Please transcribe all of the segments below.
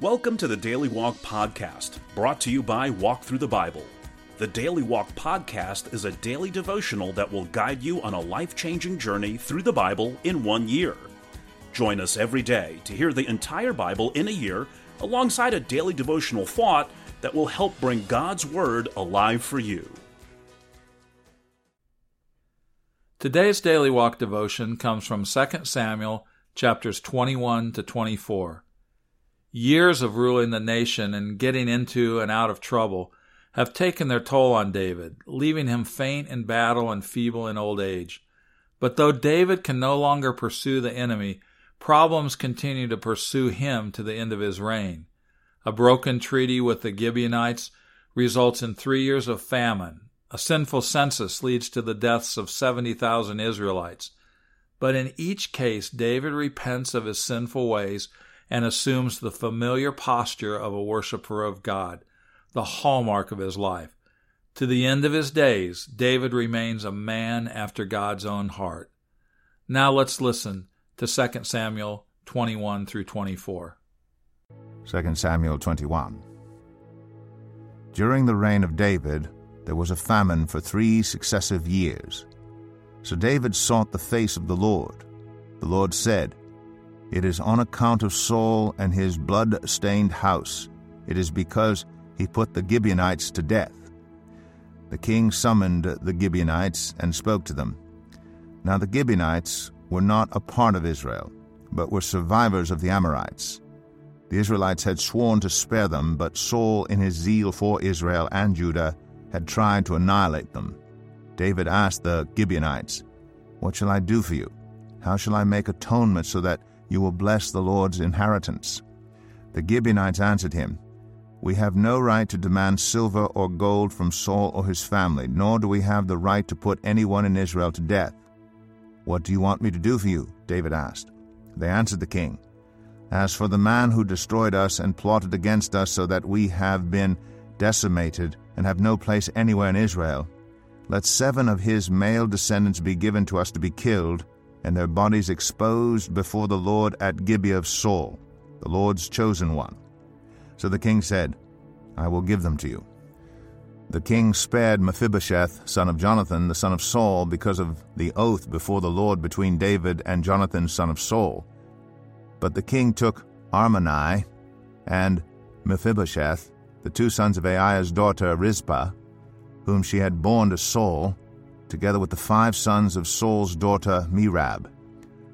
Welcome to the Daily Walk Podcast, brought to you by Walk Through the Bible. The Daily Walk Podcast is a daily devotional that will guide you on a life changing journey through the Bible in one year. Join us every day to hear the entire Bible in a year alongside a daily devotional thought that will help bring God's Word alive for you. Today's Daily Walk devotion comes from 2 Samuel chapters 21 to 24 years of ruling the nation and getting into and out of trouble have taken their toll on David, leaving him faint in battle and feeble in old age. But though David can no longer pursue the enemy, problems continue to pursue him to the end of his reign. A broken treaty with the Gibeonites results in three years of famine. A sinful census leads to the deaths of 70,000 Israelites. But in each case, David repents of his sinful ways and assumes the familiar posture of a worshiper of God, the hallmark of his life. To the end of his days, David remains a man after God's own heart. Now let's listen to 2 Samuel 21 through 24. 2 Samuel 21. During the reign of David, there was a famine for three successive years. So David sought the face of the Lord. The Lord said, it is on account of Saul and his blood stained house. It is because he put the Gibeonites to death. The king summoned the Gibeonites and spoke to them. Now the Gibeonites were not a part of Israel, but were survivors of the Amorites. The Israelites had sworn to spare them, but Saul, in his zeal for Israel and Judah, had tried to annihilate them. David asked the Gibeonites, What shall I do for you? How shall I make atonement so that you will bless the Lord's inheritance. The Gibeonites answered him, We have no right to demand silver or gold from Saul or his family, nor do we have the right to put anyone in Israel to death. What do you want me to do for you? David asked. They answered the king, As for the man who destroyed us and plotted against us so that we have been decimated and have no place anywhere in Israel, let seven of his male descendants be given to us to be killed, and their bodies exposed before the Lord at Gibeah of Saul, the Lord's chosen one. So the king said, I will give them to you. The king spared Mephibosheth, son of Jonathan, the son of Saul, because of the oath before the Lord between David and Jonathan, son of Saul. But the king took Armoni and Mephibosheth, the two sons of Aiah's daughter Rizpah, whom she had borne to Saul, together with the five sons of Saul's daughter Merab,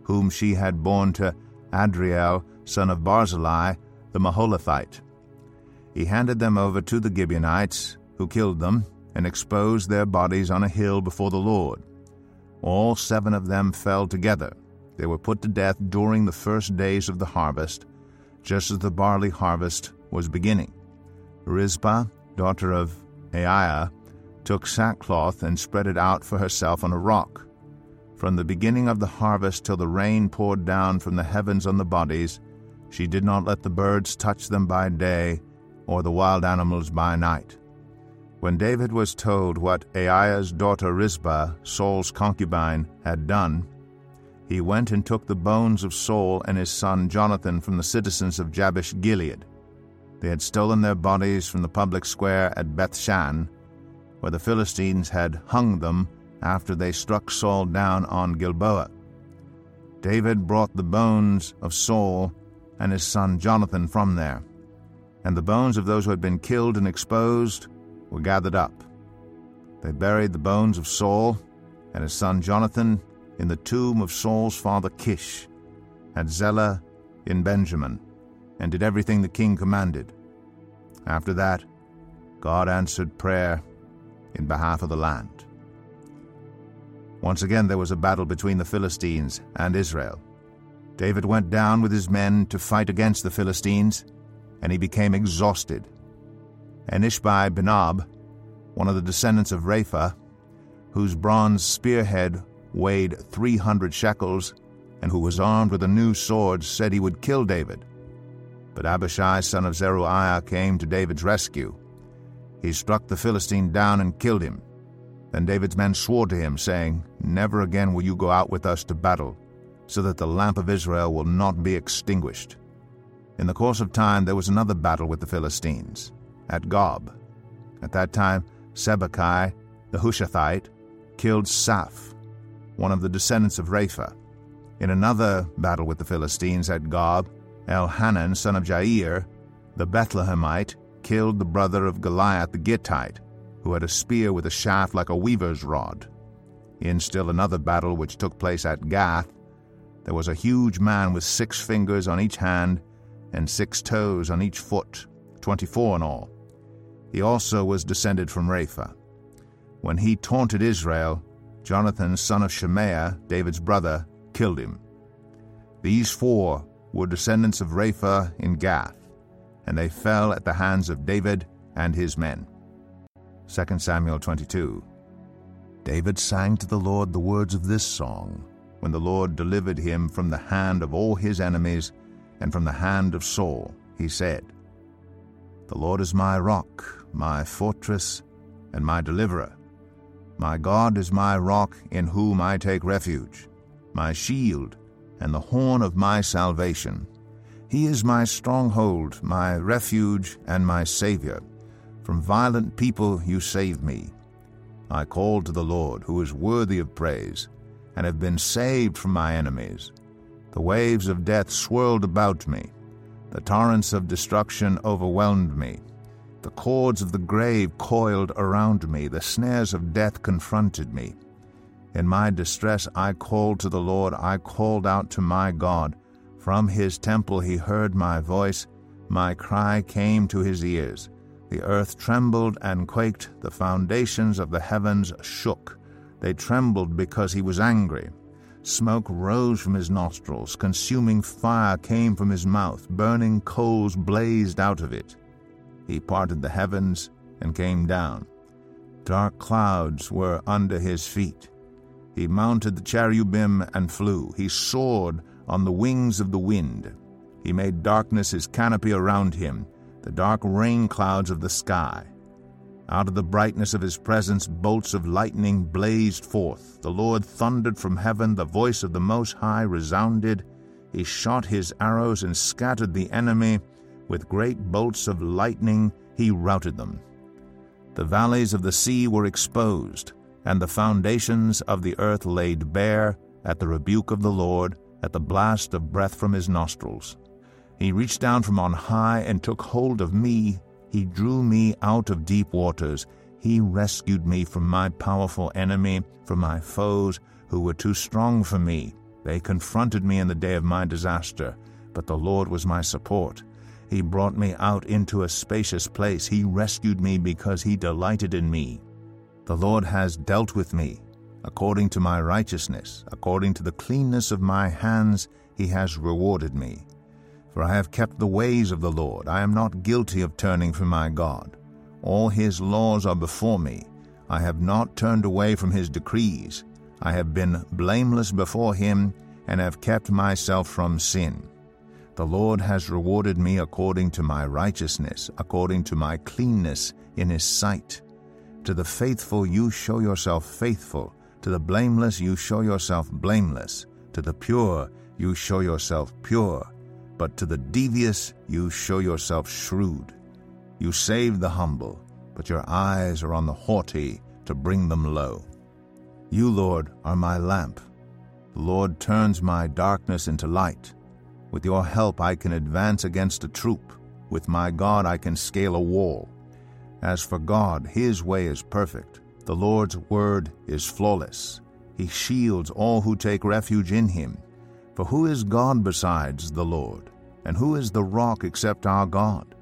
whom she had borne to Adriel, son of Barzillai, the Meholathite. He handed them over to the Gibeonites, who killed them, and exposed their bodies on a hill before the Lord. All seven of them fell together. They were put to death during the first days of the harvest, just as the barley harvest was beginning. Rizpah, daughter of Aiah, took sackcloth and spread it out for herself on a rock. From the beginning of the harvest till the rain poured down from the heavens on the bodies, she did not let the birds touch them by day, or the wild animals by night. When David was told what Aiah's daughter Rizpah, Saul's concubine, had done, he went and took the bones of Saul and his son Jonathan from the citizens of Jabesh Gilead. They had stolen their bodies from the public square at Bethshan, where the Philistines had hung them after they struck Saul down on Gilboa. David brought the bones of Saul and his son Jonathan from there, and the bones of those who had been killed and exposed were gathered up. They buried the bones of Saul and his son Jonathan in the tomb of Saul's father Kish at Zelah in Benjamin, and did everything the king commanded. After that, God answered prayer in behalf of the land. Once again there was a battle between the Philistines and Israel. David went down with his men to fight against the Philistines, and he became exhausted. And Ishbi Benob, one of the descendants of Rapha, whose bronze spearhead weighed three hundred shekels, and who was armed with a new sword, said he would kill David. But Abishai son of Zeruiah came to David's rescue he struck the Philistine down and killed him. Then David's men swore to him, saying, Never again will you go out with us to battle, so that the lamp of Israel will not be extinguished. In the course of time there was another battle with the Philistines, at Gob. At that time Sibbecai the Hushathite killed Saph, one of the descendants of Rapha. In another battle with the Philistines at Gob, Elhanan, son of Jair, the Bethlehemite, killed the brother of Goliath the Gittite, who had a spear with a shaft like a weaver's rod. In still another battle which took place at Gath, there was a huge man with six fingers on each hand and six toes on each foot, twenty four in all. He also was descended from Rapha. When he taunted Israel, Jonathan, son of Shemaiah, David's brother, killed him. These four were descendants of Rapha in Gath, and they fell at the hands of David and his men. 2 Samuel 22. David sang to the Lord the words of this song when the Lord delivered him from the hand of all his enemies and from the hand of Saul. He said, The Lord is my rock, my fortress, and my deliverer. My God is my rock in whom I take refuge, my shield, and the horn of my salvation. He is my stronghold, my refuge, and my Savior. From violent people you save me. I called to the Lord, who is worthy of praise, and have been saved from my enemies. The waves of death swirled about me. The torrents of destruction overwhelmed me. The cords of the grave coiled around me. The snares of death confronted me. In my distress I called to the Lord. I called out to my God. From his temple he heard my voice. My cry came to his ears. The earth trembled and quaked. The foundations of the heavens shook. They trembled because he was angry. Smoke rose from his nostrils, consuming fire came from his mouth, burning coals blazed out of it. He parted the heavens and came down. Dark clouds were under his feet. He mounted the cherubim and flew. He soared on the wings of the wind. He made darkness his canopy around him, the dark rain clouds of the sky. Out of the brightness of his presence, bolts of lightning blazed forth. The Lord thundered from heaven, the voice of the Most High resounded. He shot his arrows and scattered the enemy. With great bolts of lightning, he routed them. The valleys of the sea were exposed, and the foundations of the earth laid bare at the rebuke of the Lord, at the blast of breath from his nostrils. He reached down from on high and took hold of me he drew me out of deep waters. He rescued me from my powerful enemy, from my foes who were too strong for me. They confronted me in the day of my disaster, but the Lord was my support. He brought me out into a spacious place. He rescued me because he delighted in me. The Lord has dealt with me. According to my righteousness, according to the cleanness of my hands, he has rewarded me. For I have kept the ways of the Lord. I am not guilty of turning from my God. All his laws are before me. I have not turned away from his decrees. I have been blameless before him, and have kept myself from sin. The Lord has rewarded me according to my righteousness, according to my cleanness in his sight. To the faithful you show yourself faithful, to the blameless you show yourself blameless, to the pure you show yourself pure but to the devious you show yourself shrewd. You save the humble, but your eyes are on the haughty to bring them low. You, Lord, are my lamp. The Lord turns my darkness into light. With your help I can advance against a troop. With my God I can scale a wall. As for God, his way is perfect. The Lord's word is flawless. He shields all who take refuge in him. For who is God besides the Lord? And who is the rock except our God?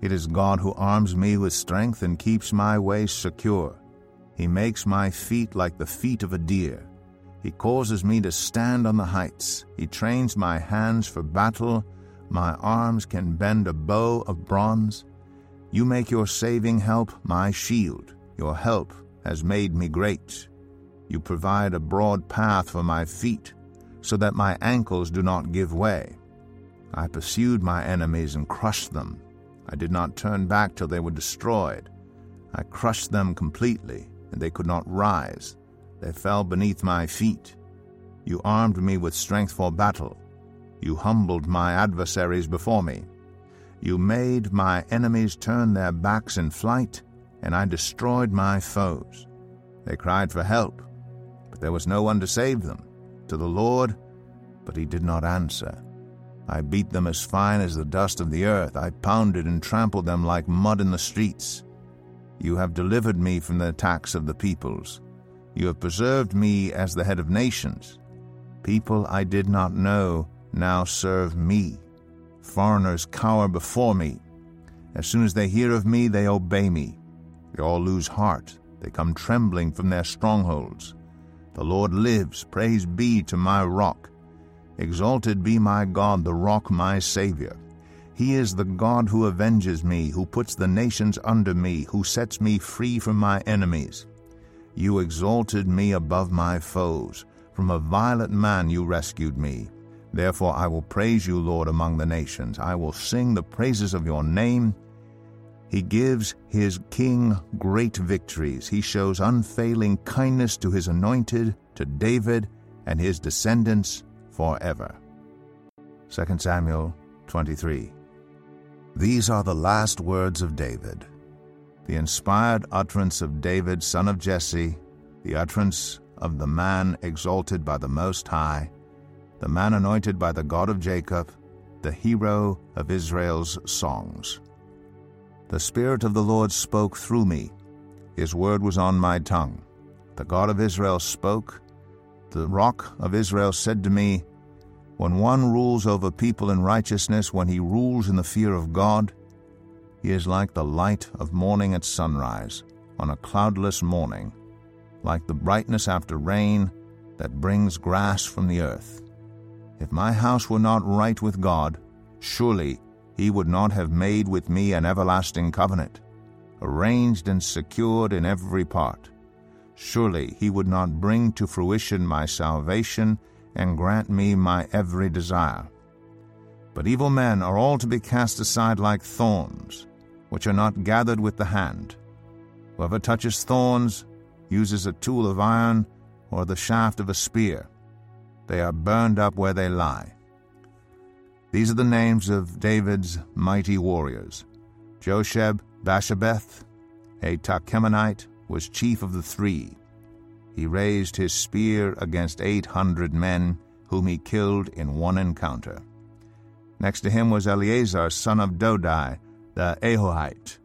It is God who arms me with strength and keeps my way secure. He makes my feet like the feet of a deer. He causes me to stand on the heights. He trains my hands for battle. My arms can bend a bow of bronze. You make your saving help my shield. Your help has made me great. You provide a broad path for my feet so that my ankles do not give way. I pursued my enemies and crushed them. I did not turn back till they were destroyed. I crushed them completely, and they could not rise. They fell beneath my feet. You armed me with strength for battle. You humbled my adversaries before me. You made my enemies turn their backs in flight, and I destroyed my foes. They cried for help, but there was no one to save them. To the Lord, but he did not answer. I beat them as fine as the dust of the earth. I pounded and trampled them like mud in the streets. You have delivered me from the attacks of the peoples. You have preserved me as the head of nations. People I did not know now serve me. Foreigners cower before me. As soon as they hear of me, they obey me. They all lose heart. They come trembling from their strongholds. The Lord lives. Praise be to my rock. Exalted be my God, the rock, my Savior. He is the God who avenges me, who puts the nations under me, who sets me free from my enemies. You exalted me above my foes. From a violent man you rescued me. Therefore I will praise you, Lord, among the nations. I will sing the praises of your name. He gives his king great victories. He shows unfailing kindness to his anointed, to David and his descendants forever. 2 Samuel 23 these are the last words of David, the inspired utterance of David, son of Jesse, the utterance of the man exalted by the Most High, the man anointed by the God of Jacob, the hero of Israel's songs. The Spirit of the Lord spoke through me. His word was on my tongue. The God of Israel spoke. The rock of Israel said to me, when one rules over people in righteousness, when he rules in the fear of God, he is like the light of morning at sunrise, on a cloudless morning, like the brightness after rain that brings grass from the earth. If my house were not right with God, surely he would not have made with me an everlasting covenant, arranged and secured in every part. Surely he would not bring to fruition my salvation and grant me my every desire. But evil men are all to be cast aside like thorns, which are not gathered with the hand. Whoever touches thorns uses a tool of iron or the shaft of a spear. They are burned up where they lie. These are the names of David's mighty warriors. Josheb Basshebeth, a Tahkemonite, was chief of the three he raised his spear against eight hundred men, whom he killed in one encounter. Next to him was Eleazar, son of Dodai, the Ahohite.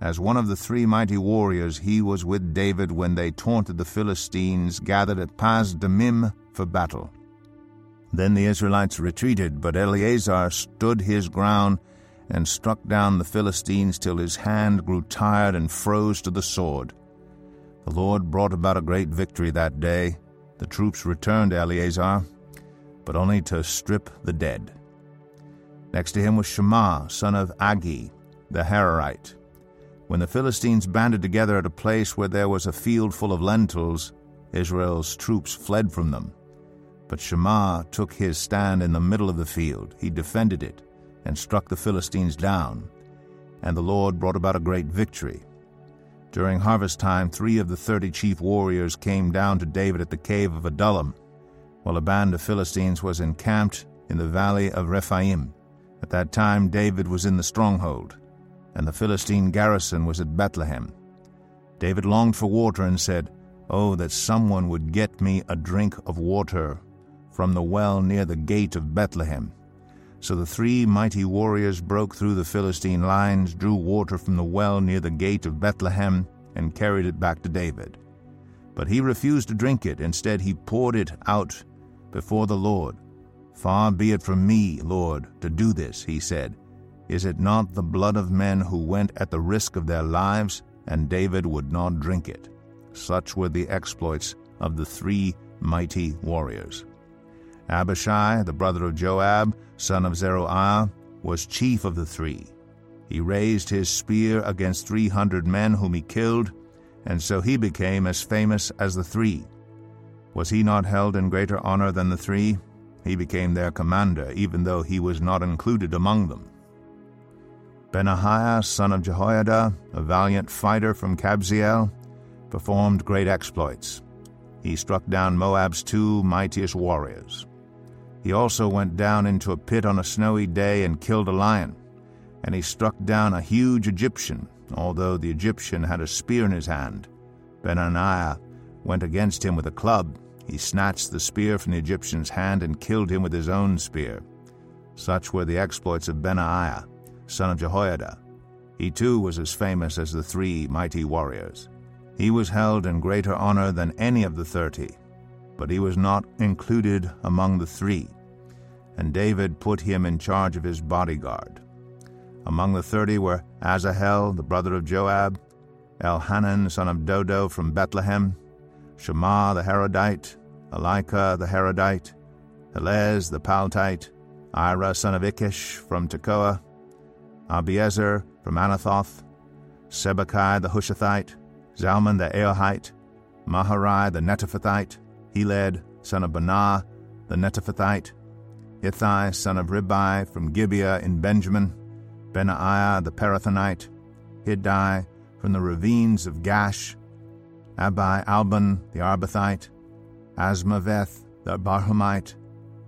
As one of the three mighty warriors, he was with David when they taunted the Philistines gathered at Pas Dammim for battle. Then the Israelites retreated, but Eleazar stood his ground and struck down the Philistines till his hand grew tired and froze to the sword. The Lord brought about a great victory that day. The troops returned Eleazar, but only to strip the dead. Next to him was Shammah, son of Agee, the Hararite. When the Philistines banded together at a place where there was a field full of lentils, Israel's troops fled from them. But Shammah took his stand in the middle of the field. He defended it and struck the Philistines down. And the Lord brought about a great victory. During harvest time, three of the thirty chief warriors came down to David at the cave of Adullam, while a band of Philistines was encamped in the valley of Rephaim. At that time David was in the stronghold, and the Philistine garrison was at Bethlehem. David longed for water and said, Oh, that someone would get me a drink of water from the well near the gate of Bethlehem. So the three mighty warriors broke through the Philistine lines, drew water from the well near the gate of Bethlehem, and carried it back to David. But he refused to drink it. Instead, he poured it out before the Lord. Far be it from me, Lord, to do this, he said. Is it not the blood of men who went at the risk of their lives, and David would not drink it? Such were the exploits of the three mighty warriors. Abishai, the brother of Joab, son of Zeruiah, was chief of the three. He raised his spear against three hundred men whom he killed, and so he became as famous as the three. Was he not held in greater honor than the three? He became their commander, even though he was not included among them. Benaiah, son of Jehoiada, a valiant fighter from Kabzeel, performed great exploits. He struck down Moab's two mightiest warriors. He also went down into a pit on a snowy day and killed a lion. And he struck down a huge Egyptian, although the Egyptian had a spear in his hand. Benaiah went against him with a club. He snatched the spear from the Egyptian's hand and killed him with his own spear. Such were the exploits of Benaiah, son of Jehoiada. He too was as famous as the three mighty warriors. He was held in greater honor than any of the thirty, but he was not included among the three. And David put him in charge of his bodyguard. Among the thirty were Asahel, the brother of Joab, Elhanan, son of Dodo from Bethlehem, Shammah the Harodite, Elika the Harodite, Helez the Paltite, Ira son of Ikkesh from Tekoa, Abiezer from Anathoth, Sibbecai the Hushathite, Zalmon the Ahohite, Maharai the Netophathite, Heled son of Baanah the Netophathite, Ithai son of Ribai from Gibeah in Benjamin, Benaiah the Pirathonite, Hiddai from the ravines of Gaash, Abi Albon the Arbathite, Azmaveth the Barhumite,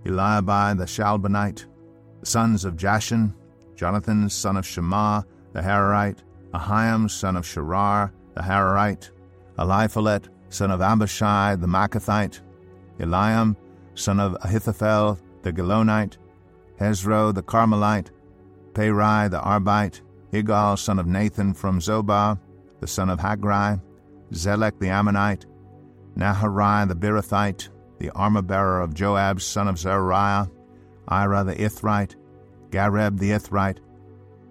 Eliabai the Shaalbonite, the sons of Jashan, Jonathan son of Shammah the Hararite, Ahiam son of Sharar the Hararite, Eliphalet son of Abishai the Maacathite, Eliam son of Ahithophel the Gilonite, Hezro the Carmelite, Paarai the Arbite, Igal son of Nathan from Zobah, the son of Hagri, Zelek the Ammonite, Naharai the Beerothite, the armor-bearer of Joab son of Zeruiah, Ira the Ithrite, Gareb the Ithrite,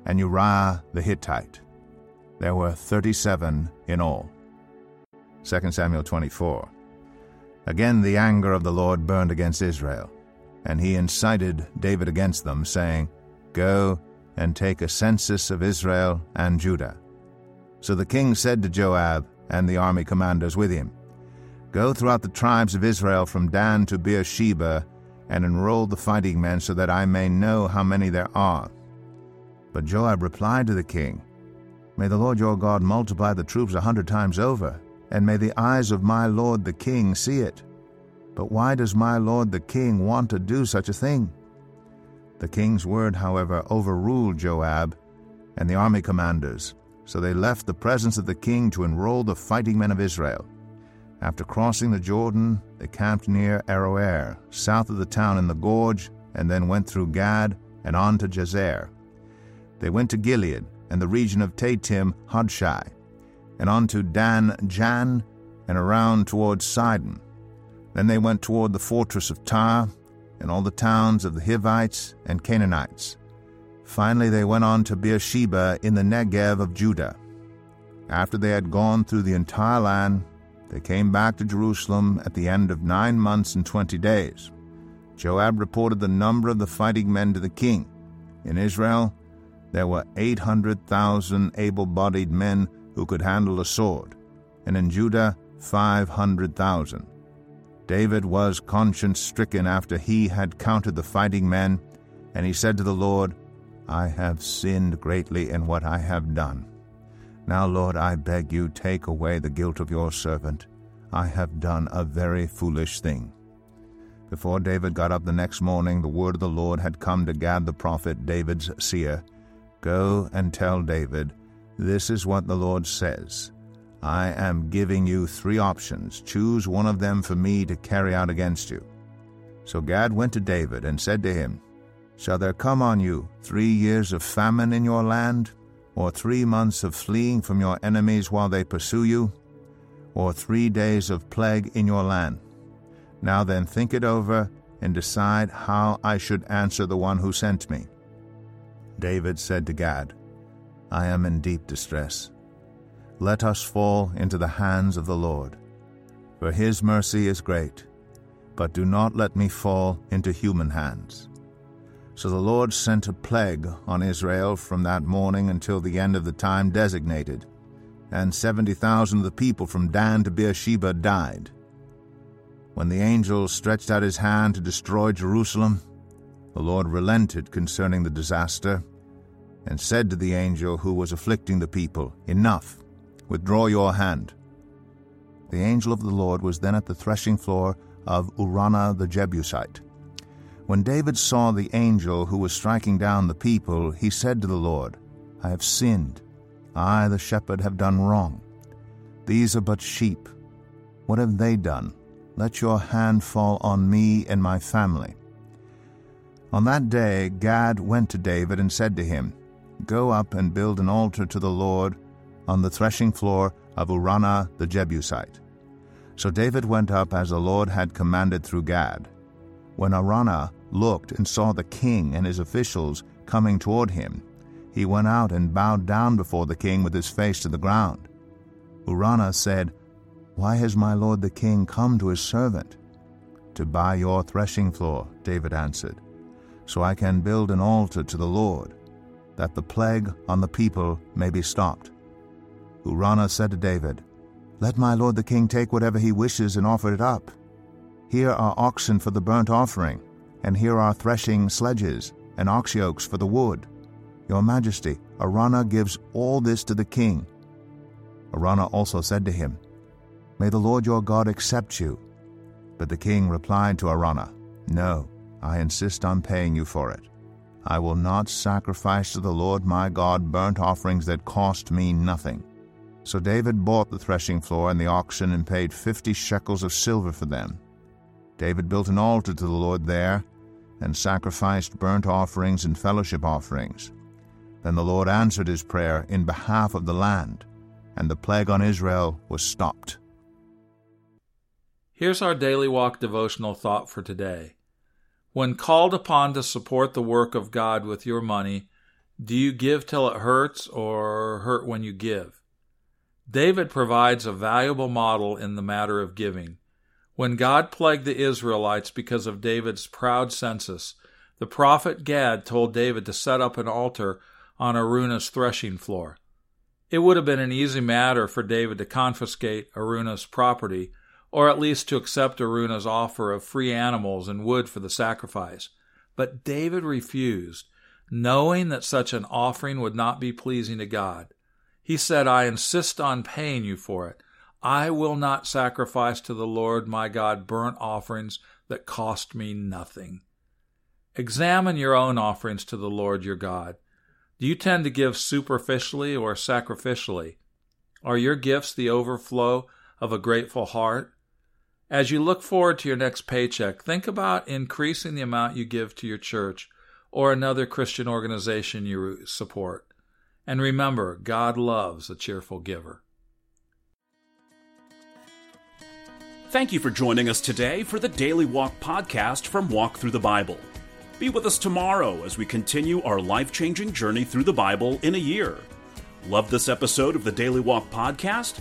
and Uriah the Hittite. There were thirty-seven in all. 2 Samuel 24. Again the anger of the Lord burned against Israel, and he incited David against them, saying, Go and take a census of Israel and Judah. So the king said to Joab and the army commanders with him, Go throughout the tribes of Israel from Dan to Beersheba, and enroll the fighting men so that I may know how many there are. But Joab replied to the king, May the Lord your God multiply the troops a hundred times over, and may the eyes of my lord the king see it. But why does my lord the king want to do such a thing? The king's word, however, overruled Joab and the army commanders, so they left the presence of the king to enroll the fighting men of Israel. After crossing the Jordan, they camped near Aroer, south of the town in the gorge, and then went through Gad and on to Jazer. They went to Gilead and the region of Tahtim Hodshai, and on to Dan Jaan, and around toward Sidon. Then they went toward the fortress of Tyre, and all the towns of the Hivites and Canaanites. Finally, they went on to Beersheba in the Negev of Judah. After they had gone through the entire land, they came back to Jerusalem at the end of nine months and twenty days. Joab reported the number of the fighting men to the king. In Israel, there were 800,000 able bodied men who could handle a sword, and in Judah, 500,000. David was conscience stricken after he had counted the fighting men, and he said to the Lord, I have sinned greatly in what I have done. Now, Lord, I beg you, take away the guilt of your servant. I have done a very foolish thing. Before David got up the next morning, the word of the Lord had come to Gad the prophet, David's seer Go and tell David, This is what the Lord says. I am giving you three options. Choose one of them for me to carry out against you. So Gad went to David and said to him, Shall there come on you three years of famine in your land, or three months of fleeing from your enemies while they pursue you, or three days of plague in your land? Now then, think it over and decide how I should answer the one who sent me. David said to Gad, I am in deep distress. Let us fall into the hands of the Lord, for his mercy is great, but do not let me fall into human hands. So the Lord sent a plague on Israel from that morning until the end of the time designated, and seventy thousand of the people from Dan to Beersheba died. When the angel stretched out his hand to destroy Jerusalem, the Lord relented concerning the disaster, and said to the angel who was afflicting the people, Enough, withdraw your hand. The angel of the Lord was then at the threshing floor of Araunah the Jebusite. When David saw the angel who was striking down the people, he said to the Lord, I have sinned. I, the shepherd, have done wrong. These are but sheep. What have they done? Let your hand fall on me and my family. On that day Gad went to David and said to him, Go up and build an altar to the Lord on the threshing floor of Araunah the Jebusite. So David went up as the Lord had commanded through Gad. When Araunah looked and saw the king and his officials coming toward him, he went out and bowed down before the king with his face to the ground. Araunah said, Why has my lord the king come to his servant? To buy your threshing floor, David answered, so I can build an altar to the Lord, that the plague on the people may be stopped. Araunah said to David, Let my lord the king take whatever he wishes and offer it up. Here are oxen for the burnt offering, and here are threshing sledges and ox yokes for the wood. Your majesty, Araunah gives all this to the king. Araunah also said to him, May the Lord your God accept you. But the king replied to Araunah, No, I insist on paying you for it. I will not sacrifice to the Lord my God burnt offerings that cost me nothing. So David bought the threshing floor and the oxen and paid fifty shekels of silver for them. David built an altar to the Lord there and sacrificed burnt offerings and fellowship offerings. Then the Lord answered his prayer in behalf of the land, and the plague on Israel was stopped. Here's our daily walk devotional thought for today. When called upon to support the work of God with your money, do you give till it hurts or hurt when you give? David provides a valuable model in the matter of giving. When God plagued the Israelites because of David's proud census, the prophet Gad told David to set up an altar on Araunah's threshing floor. It would have been an easy matter for David to confiscate Araunah's property, or at least to accept Araunah's offer of free animals and wood for the sacrifice. But David refused, knowing that such an offering would not be pleasing to God. He said, I insist on paying you for it. I will not sacrifice to the Lord my God burnt offerings that cost me nothing. Examine your own offerings to the Lord your God. Do you tend to give superficially or sacrificially? Are your gifts the overflow of a grateful heart? As you look forward to your next paycheck, think about increasing the amount you give to your church or another Christian organization you support. And remember, God loves a cheerful giver. Thank you for joining us today for the Daily Walk podcast from Walk Through the Bible. Be with us tomorrow as we continue our life changing journey through the Bible in a year. Love this episode of the Daily Walk podcast?